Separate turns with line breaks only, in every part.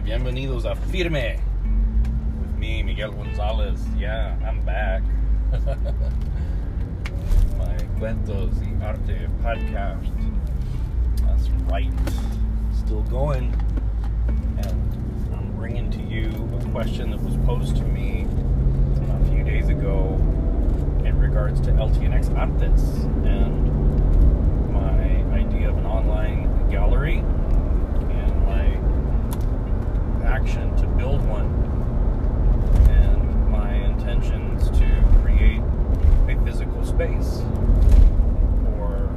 bienvenidos a Firme with me, Miguel Gonzalez. Yeah, I'm back. My Cuentos y Arte podcast. That's right. Still going. And I'm bringing to you a question that was posed to me a few days ago in regards to LTNX Artes and my idea of an online gallery and my to build one and my intentions to create a physical space for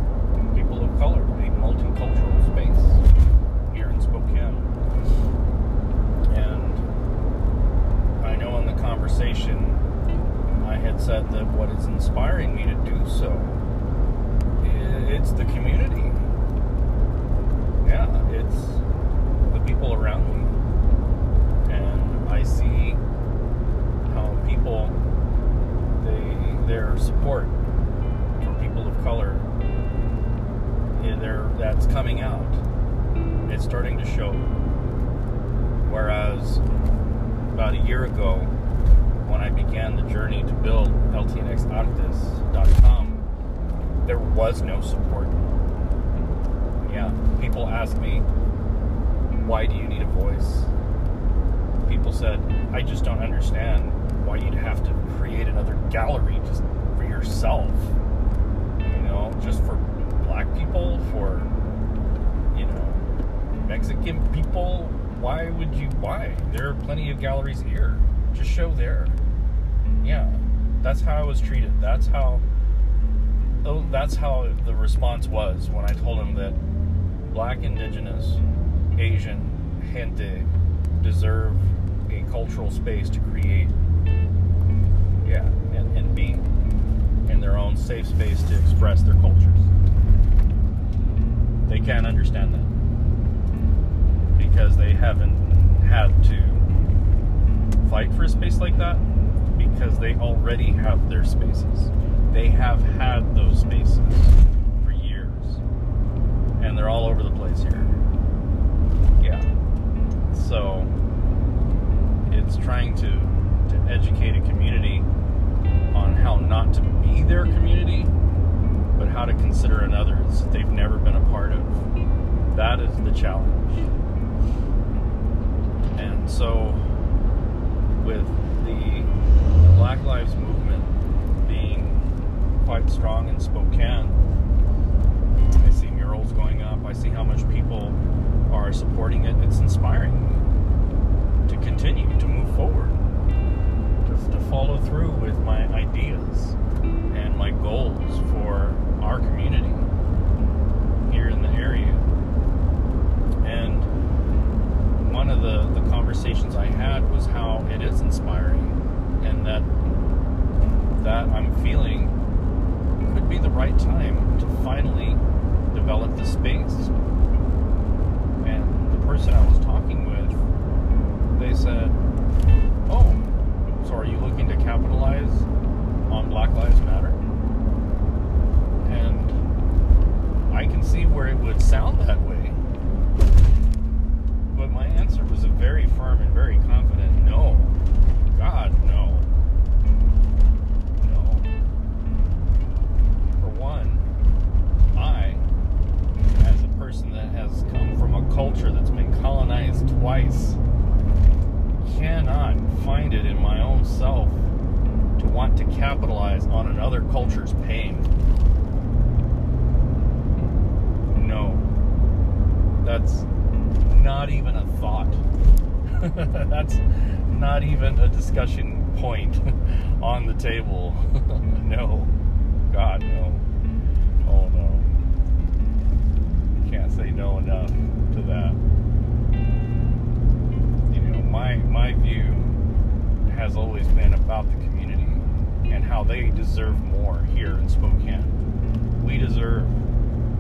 people of color, a multicultural space here in Spokane. And I know in the conversation I had said that what is inspiring me to do so it's the community. Yeah, it's the people around me. See how people they their support for people of color yeah, they're, that's coming out. It's starting to show. Whereas about a year ago, when I began the journey to build LTNXArtist.com, there was no support. Yeah, people ask me, why do you need a voice? People said, I just don't understand why you'd have to create another gallery just for yourself. You know, just for black people, for, you know, Mexican people. Why would you, why? There are plenty of galleries here. Just show there. Yeah, that's how I was treated. That's how, oh, that's how the response was when I told him that black, indigenous, Asian gente deserve a cultural space to create. Yeah, and, and be in their own safe space to express their cultures. They can't understand that because they haven't had to fight for a space like that because they already have their spaces. They have had those spaces for years and they're all over the place here. Yeah. So it's trying to to educate a community on how not to be their community, but how to consider another's that they've never been a part of. That is the challenge.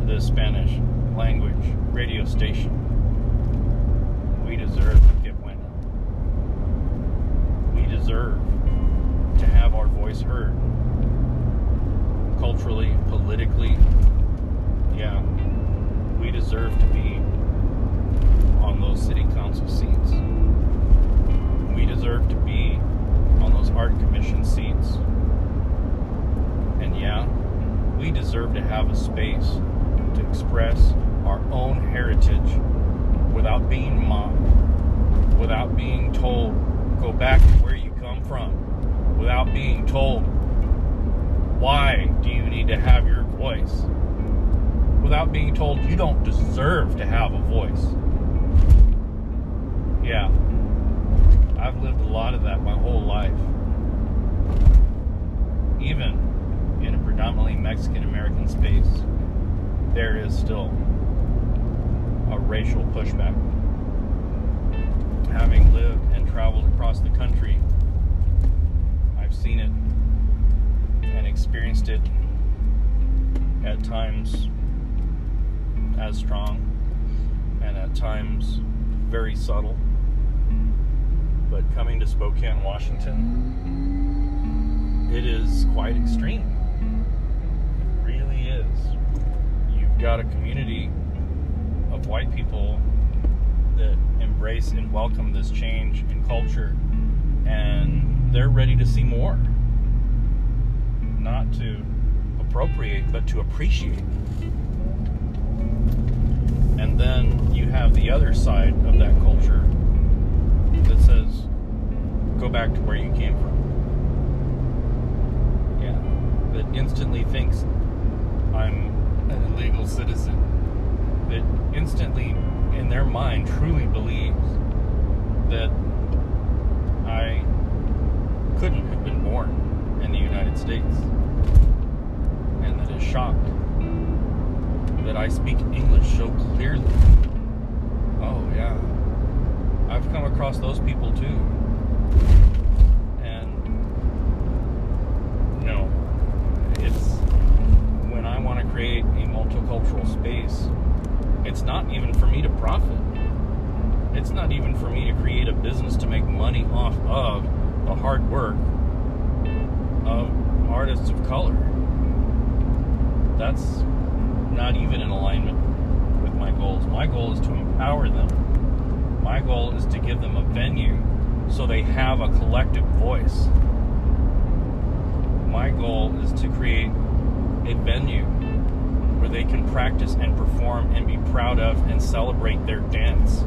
the Spanish language radio station. We deserve to get winning. We deserve to have our voice heard culturally, politically. Yeah, we deserve to be on those city council seats. We deserve to be on those art commission seats. And yeah, we deserve to have a space to express our own heritage without being mocked, without being told, go back to where you come from, without being told, why do you need to have your voice? Without being told you don't deserve to have a voice. Yeah, I've lived a lot of that my whole life. Even in a predominantly Mexican American space, there is still a racial pushback. Having lived and traveled across the country, I've seen it and experienced it at times as strong and at times very subtle. But coming to Spokane, Washington, it is quite extreme. You've got a community of white people that embrace and welcome this change in culture, and they're ready to see more. Not to appropriate, but to appreciate. And then you have the other side of that culture that says, go back to where you came from. Yeah. That instantly thinks I'm an illegal citizen. That instantly, in their mind, truly believes that I couldn't have been born in the United States. And that is shocked that I speak English so clearly. Oh, yeah. I've come across those people too. Create a multicultural space, it's not even for me to profit. It's not even for me to create a business to make money off of the hard work of artists of color. That's not even in alignment with my goals. My goal is to empower them. My goal is to give them a venue so they have a collective voice. My goal is to create a venue where they can practice and perform and be proud of and celebrate their dance,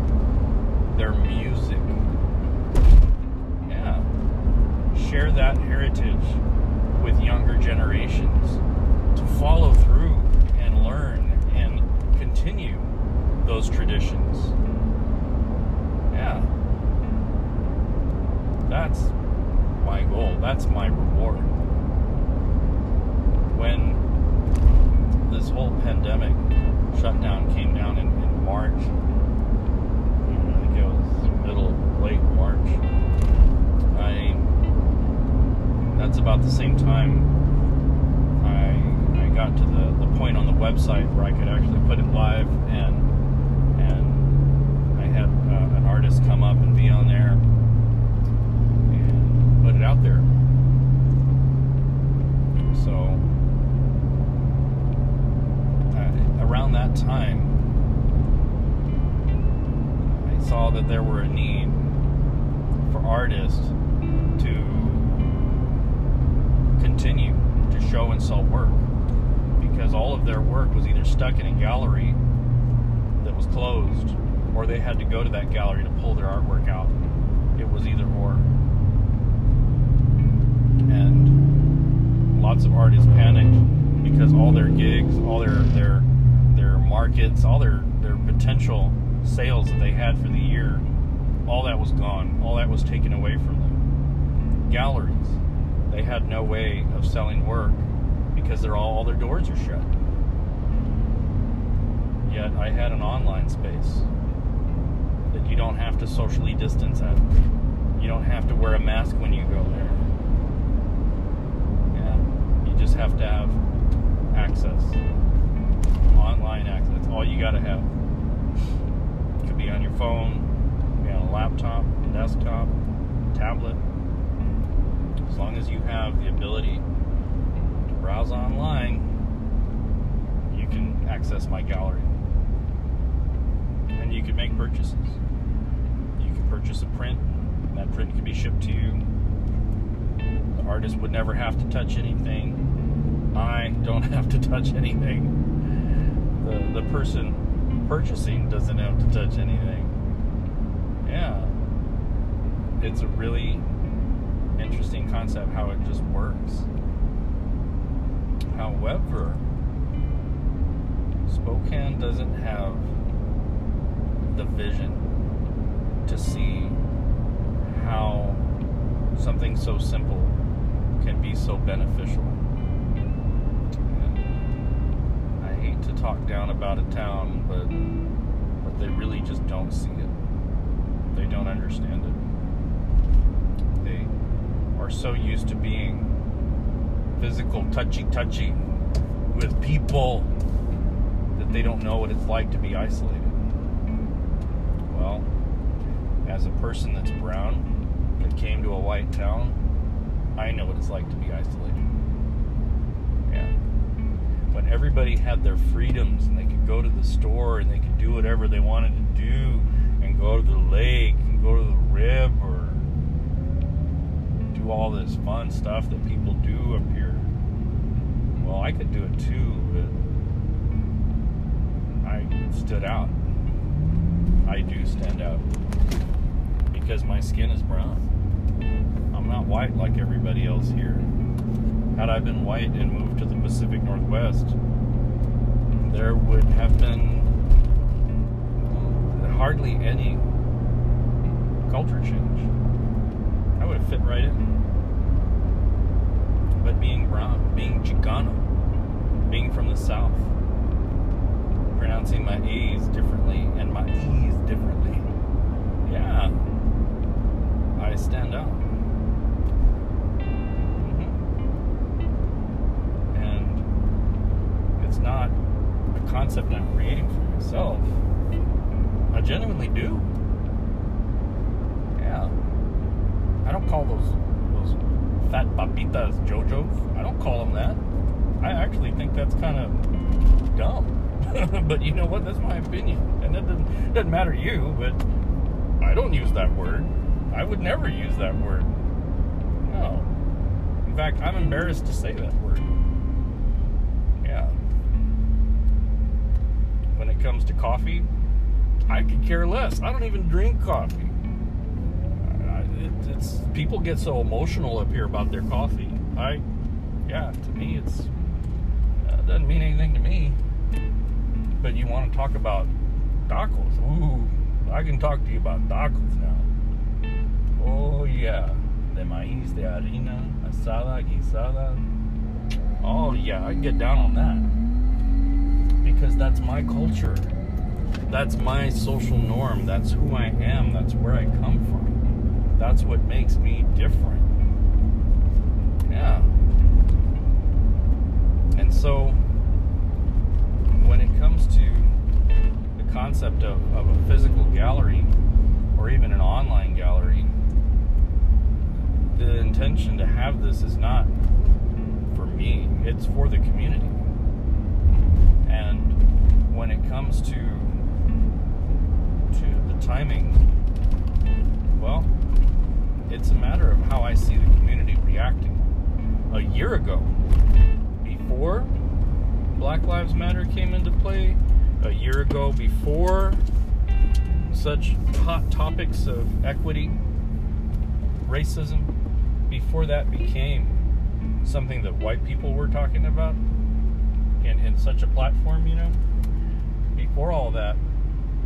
their music. Yeah. Share that heritage with younger generations to follow through and learn and continue those traditions. Yeah. That's my goal. That's my reward. When this whole pandemic shutdown came down in, in March, I think it was middle, late March, I that's about the same time I I got to the, the point on the website where I could actually put it live and and I had uh, an artist come up and be on there they had to go to that gallery to pull their artwork out. It was either or. And lots of artists panicked because all their gigs, all their their their markets, all their their potential sales that they had for the year, all that was gone. All that was taken away from them. Galleries, they had no way of selling work because they're all, all their doors are shut. Yet I had an online space don't have to socially distance at. You don't have to wear a mask when you go there. Yeah, you just have to have access, online access. That's all you got to have. It could be on your phone, be on a laptop, desktop, tablet. As long as you have the ability to browse online, you can access my gallery. And you can make purchases. Purchase a print, that print can be shipped to you. The artist would never have to touch anything. I don't have to touch anything. The the person purchasing doesn't have to touch anything. Yeah. It's a really interesting concept how it just works. However, Spokane doesn't have the vision to see how something so simple can be so beneficial. And I hate to talk down about a town, but but they really just don't see it. They don't understand it. They are so used to being physical touchy touchy with people that they don't know what it's like to be isolated. Well, as a person that's brown that came to a white town, I know what it's like to be isolated. Yeah. When everybody had their freedoms and they could go to the store and they could do whatever they wanted to do and go to the lake and go to the river, do all this fun stuff that people do up here. Well, I could do it too, but I stood out. I do stand out because my skin is brown. I'm not white like everybody else here. Had I been white and moved to the Pacific Northwest, there would have been hardly any culture change. I would have fit right in. But being brown, being Chicano, being from the South, pronouncing my A's differently and my E's differently, yeah, stand out. Mm-hmm. And it's not a concept I'm creating for myself. I genuinely do. Yeah. I don't call those those fat papitas JoJo's. I don't call them that. I actually think that's kind of dumb. but you know what? That's my opinion, and it doesn't, doesn't matter you. But I don't use that word. I would never use that word. No. In fact, I'm embarrassed to say that word. Yeah. When it comes to coffee, I could care less. I don't even drink coffee. It, it's people get so emotional up here about their coffee. I, yeah, to me, it's uh, doesn't mean anything to me. But you want to talk about tacos? Ooh, I can talk to you about tacos now. Oh yeah, de maíz, de harina, asada, guisada. Oh yeah, I get down on that because that's my culture. That's my social norm. That's who I am. That's where I come from. That's what makes me different. This is not for me, it's for the community. And when it comes to to the timing, well, it's a matter of how I see the community reacting. A year ago, before Black Lives Matter came into play, a year ago, before such hot topics of equity, racism, before that became something that white people were talking about in, in such a platform, you know, before all that,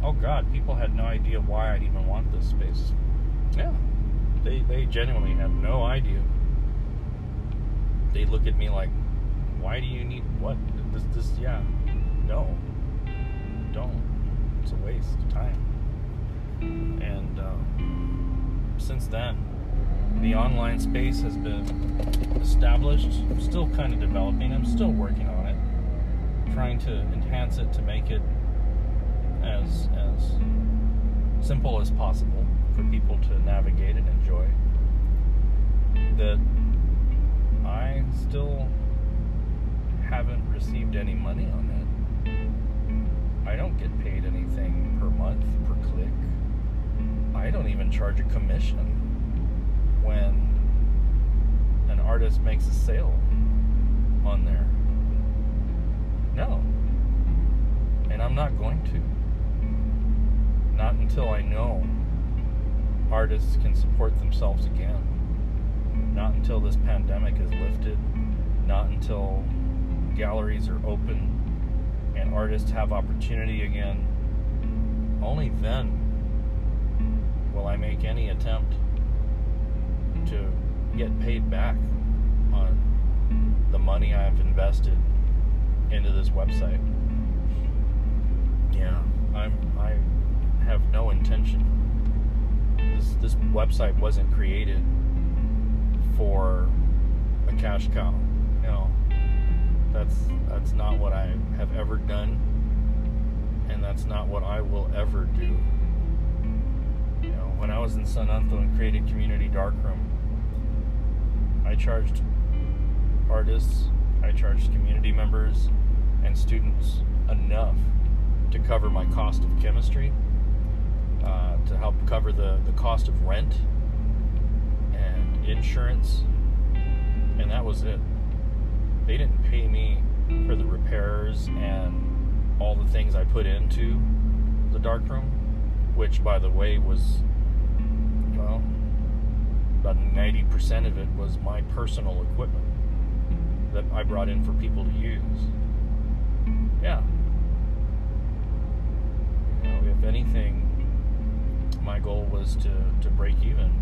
oh God, people had no idea why I'd even want this space. Yeah, they, they genuinely have no idea. They look at me like, why do you need what? This, this, yeah, no, don't. It's a waste of time. And um, since then, the online space has been established. I'm still kind of developing. I'm still working on it, trying to enhance it to make it as as simple as possible for people to navigate and enjoy. That I still haven't received any money on it. I don't get paid anything per month per click. I don't even charge a commission when an artist makes a sale. on there. No. And I'm not going to. Not until I know artists can support themselves again. Not until this pandemic is lifted. Not until galleries are open and artists have opportunity again. Only then will I make any attempt to get paid back on the money I've invested into this website. Yeah, I'm I have no intention. This this website wasn't created for a cash cow. No. That's that's not what I have ever done and that's not what I will ever do. You know, when I was in San Anto and created Community Darkroom, I charged artists, I charged community members and students enough to cover my cost of chemistry, uh, to help cover the, the cost of rent and insurance, and that was it. They didn't pay me for the repairs and all the things I put into the darkroom, which, by the way, was about 90% of it was my personal equipment that I brought in for people to use. Yeah. You know, if anything, my goal was to, to break even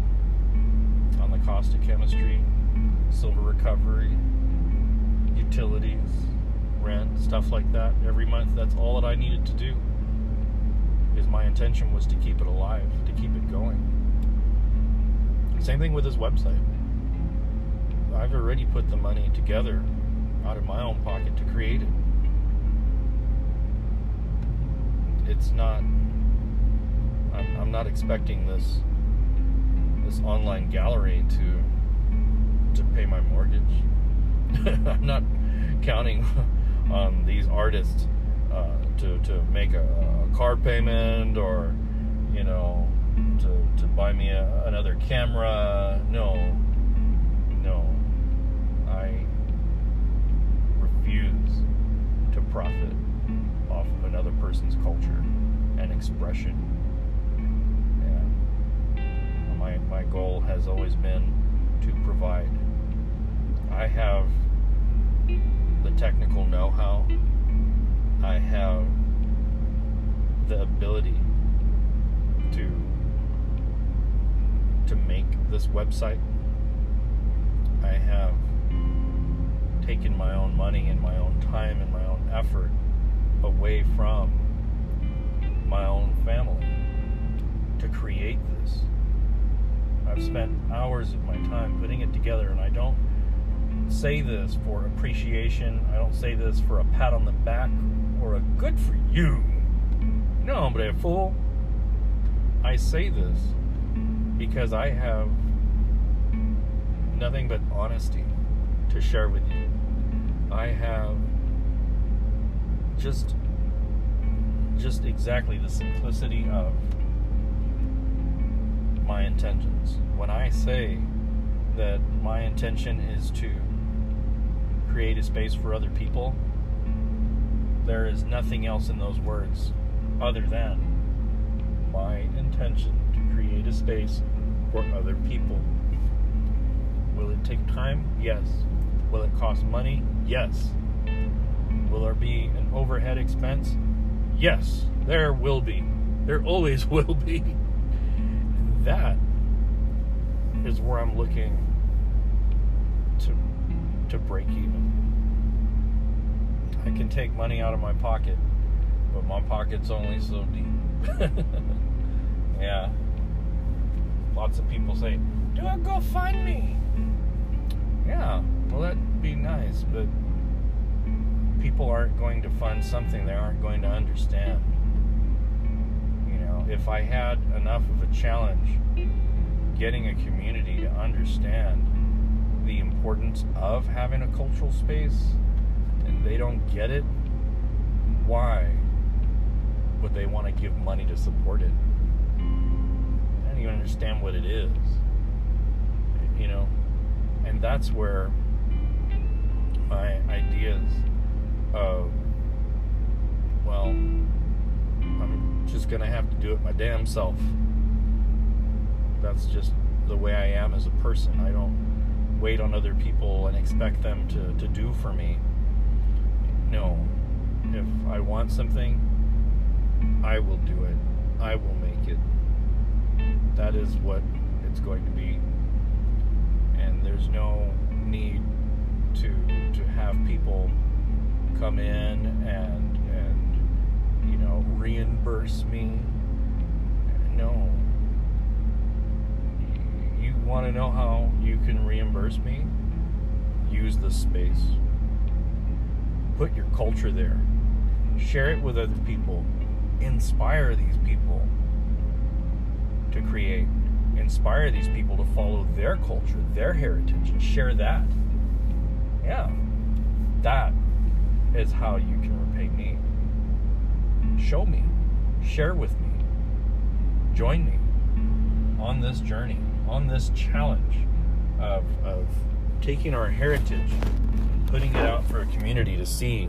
on the cost of chemistry, silver recovery, utilities, rent, stuff like that every month. That's all that I needed to do. Because my intention was to keep it alive, to keep it going. Same thing with his website. I've already put the money together out of my own pocket to create it. It's not. I'm, I'm not expecting this this online gallery to to pay my mortgage. I'm not counting on these artists uh, to to make a, a car payment or you know to, buy me a, another camera. No, no. I refuse to profit off of another person's culture and expression. Yeah. My, my goal has always been to provide. I have the technical know how, I have the ability to to make this website. I have taken my own money and my own time and my own effort away from my own family to create this. I've spent hours of my time putting it together, and I don't say this for appreciation. I don't say this for a pat on the back or a good for you. No, but a fool. I say this because I have nothing but honesty to share with you. I have just just exactly the simplicity of my intentions. When I say that my intention is to create a space for other people, there is nothing else in those words other than my intention to create a space for other people. Will it take time? Yes. Will it cost money? Yes. Will there be an overhead expense? Yes, there will be. There always will be. And that is where I'm looking to to break even. I can take money out of my pocket, but my pocket's only so deep. yeah. Lots of people say, "Do a GoFundMe." Yeah, well that'd be nice, but people aren't going to fund something they aren't going to understand. You know, if I had enough of a challenge getting a community to understand the importance of having a cultural space and they don't get it, why would they want to give money to support it? you understand what it is. You know? And that's where my ideas of, well, I'm just going to have to do it my damn self. That's just the way I am as a person. I don't wait on other people and expect them to, to do for me. No. If I want something, I will do it. I will make it. That is what it's going to be. And there's no need to to have people come in and and you know reimburse me. No. You want to know how you can reimburse me? Use the space. Put your culture there. Share it with other people. Inspire these people to create. Inspire these people to follow their culture, their heritage, and share that. Yeah. That is how you can repay me. Show me. Share with me. Join me on this journey, on this challenge of, of taking our heritage, putting it out for a community to see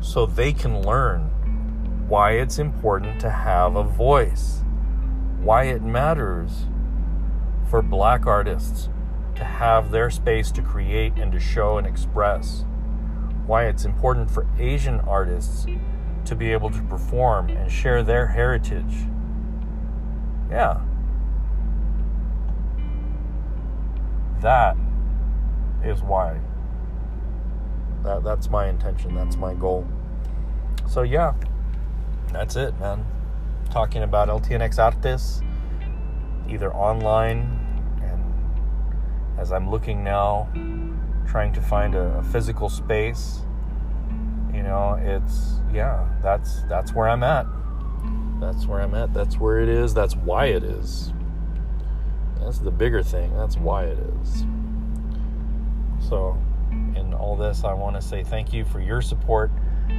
so they can learn why it's important to have a voice, why it matters for black artists to have their space to create and to show and express, why it's important for Asian artists to be able to perform and share their heritage. Yeah. That is why. That, that's my intention. That's my goal. So, yeah, that's it, man. Talking about LTNX Artes, either online and as I'm looking now, trying to find a, a physical space. You know, it's yeah, that's that's where I'm at. That's where I'm at. That's where it is. That's why it is. That's the bigger thing. That's why it is. So, in all this, I want to say thank you for your support.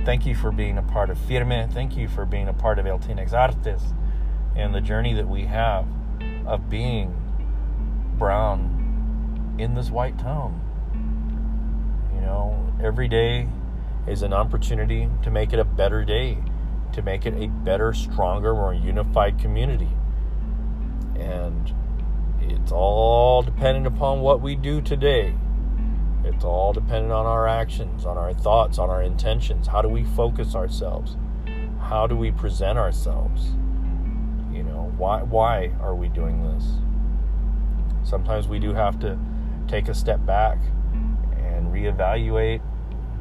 Thank you for being a part of Firme. Thank you for being a part of LTNX Artes and the journey that we have of being brown in this white town. You know, every day is an opportunity to make it a better day, to make it a better, stronger, more unified community. And it's all dependent upon what we do today. It's all dependent on our actions, on our thoughts, on our intentions. How do we focus ourselves? How do we present ourselves? You know, why why are we doing this? Sometimes we do have to take a step back and reevaluate,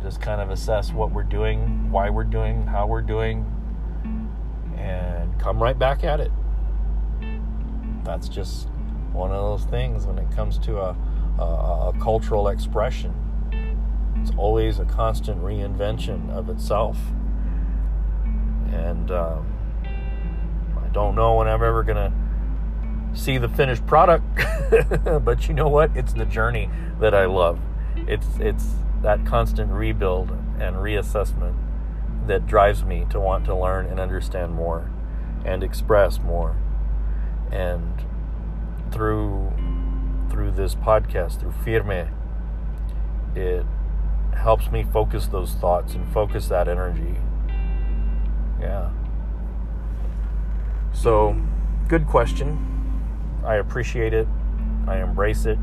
just kind of assess what we're doing, why we're doing, how we're doing, and come right back at it. That's just one of those things when it comes to a, a, a cultural expression. It's always a constant reinvention of itself. And um, I don't know when I'm ever going to see the finished product, but you know what? It's the journey that I love. It's it's that constant rebuild and reassessment that drives me to want to learn and understand more and express more. And through through this podcast, through Firme, it helps me focus those thoughts and focus that energy. Yeah. So, good question. I appreciate it. I embrace it.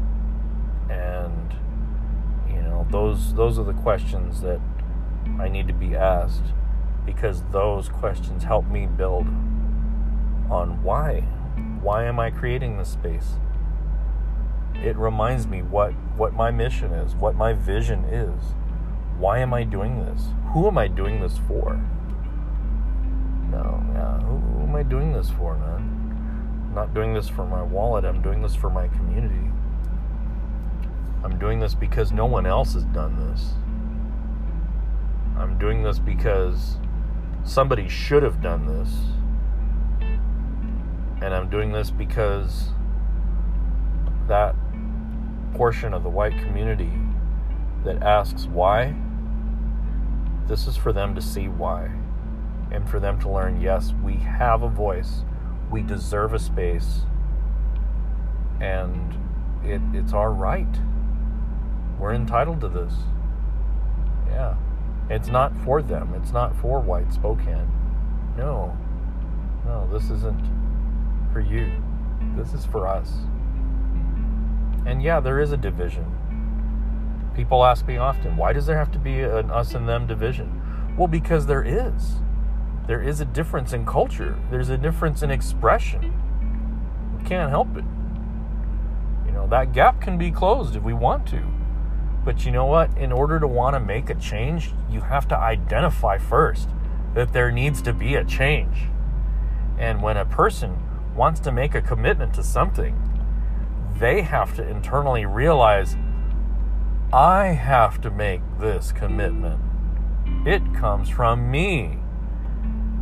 And you know, those those are the questions that I need to be asked because those questions help me build on why why am I creating this space? It reminds me what what my mission is, what my vision is. Why am I doing this? Who am I doing this for? No, yeah, who, who am I doing this for, man? I'm not doing this for my wallet, I'm doing this for my community. I'm doing this because no one else has done this. I'm doing this because somebody should have done this. And I'm doing this because that portion of the white community that asks why, this is for them to see why. And for them to learn yes, we have a voice, we deserve a space, and it, it's our right. We're entitled to this. Yeah. It's not for them, it's not for white Spokane. No. no, this isn't for you. This is for us. And yeah, there is a division. People ask me often, why does there have to be an us and them division? Well, because there is. There is a difference in culture, there's a difference in expression. We can't help it. You know, that gap can be closed if we want to. But you know what? In order to want to make a change, you have to identify first that there needs to be a change. And when a person wants to make a commitment to something, they have to internally realize I have to make this commitment. It comes from me.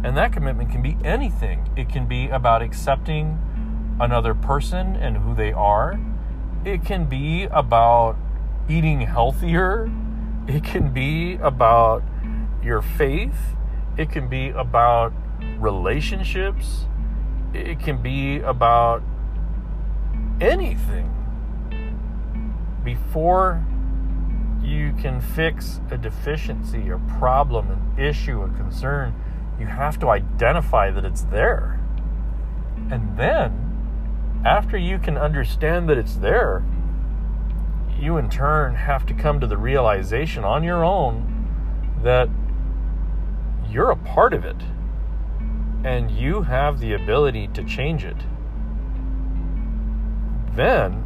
And that commitment can be anything. It can be about accepting another person and who they are. It can be about eating healthier. It can be about your faith. It can be about relationships. It can be about anything. Before you can fix a deficiency, a problem, an issue, a concern, you have to identify that it's there. And then, after you can understand that it's there, you in turn have to come to the realization on your own that you're a part of it and you have the ability to change it. Then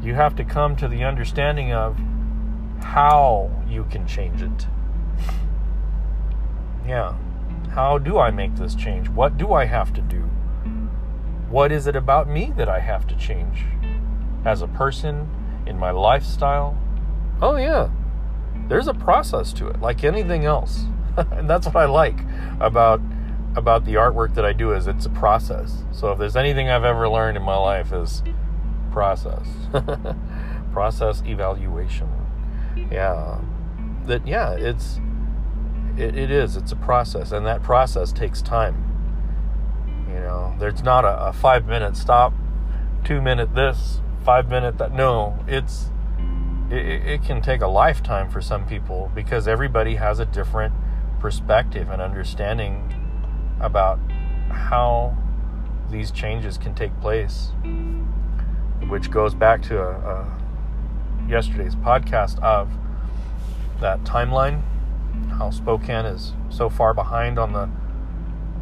you have to come to the understanding of how you can change it. Yeah. How do I make this change? What do I have to do? What is it about me that I have to change? As a person, in my lifestyle? Oh, yeah. There's a process to it, like anything else. and that's what I like about about the artwork that I do is it's a process. So if there's anything I've ever learned in my life is process. process evaluation. Yeah. That yeah, it's it, it is. It's a process and that process takes time. You know, there's not a, a five minute stop, two minute this, five minute that no, it's it, it can take a lifetime for some people because everybody has a different perspective and understanding about how these changes can take place, which goes back to a, a yesterday's podcast of that timeline, how Spokane is so far behind on the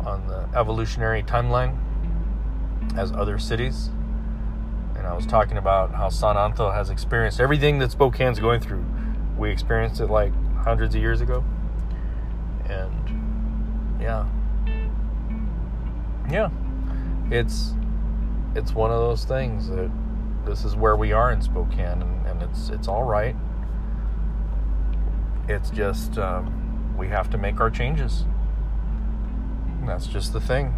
on the evolutionary timeline as other cities. And I was talking about how San Anto has experienced everything that Spokane's going through. We experienced it like hundreds of years ago. And yeah, yeah, it's it's one of those things that this is where we are in Spokane, and, and it's it's all right. It's just um, we have to make our changes. And that's just the thing.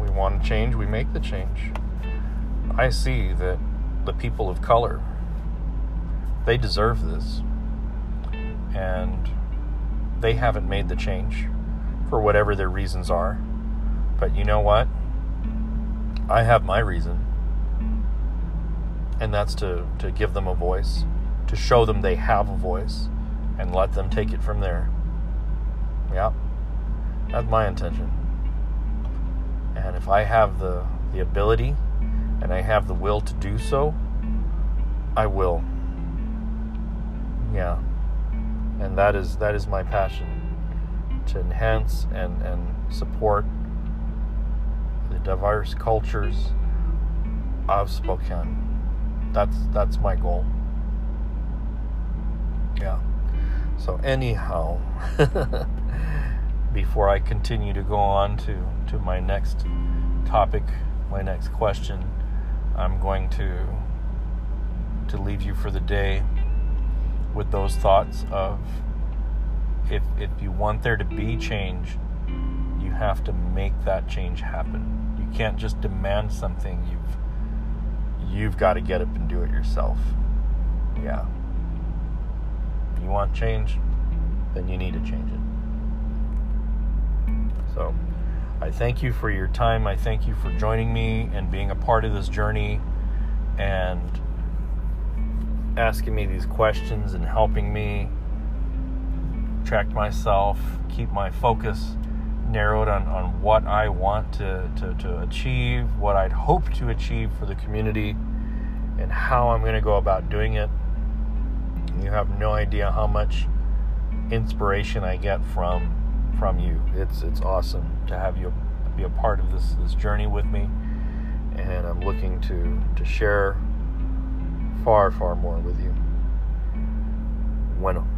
We want to change, we make the change. I see that the people of color they deserve this, and they haven't made the change for whatever their reasons are. But you know what? I have my reason. And that's to, to give them a voice, to show them they have a voice, and let them take it from there. Yeah, that's my intention. And if I have the, the ability and I have the will to do so, I will. Yeah. And that is that is my passion to enhance and, and support the diverse cultures of Spokane. That's that's my goal. Yeah. So anyhow, before I continue to go on to to my next topic, my next question, I'm going to to leave you for the day with those thoughts of if if you want there to be change, you have to make that change happen. You can't just demand something. You've you've got to get up and do it yourself. Yeah. You want change, then you need to change it. So, I thank you for your time. I thank you for joining me and being a part of this journey and asking me these questions and helping me track myself, keep my focus
narrowed on, on what I want to, to, to achieve, what I'd hope to achieve for the community, and how I'm going to go about doing it. You have no idea how much inspiration I get from from you. It's it's awesome to have you be a part of this this journey with me, and I'm looking to to share far far more with you. Bueno.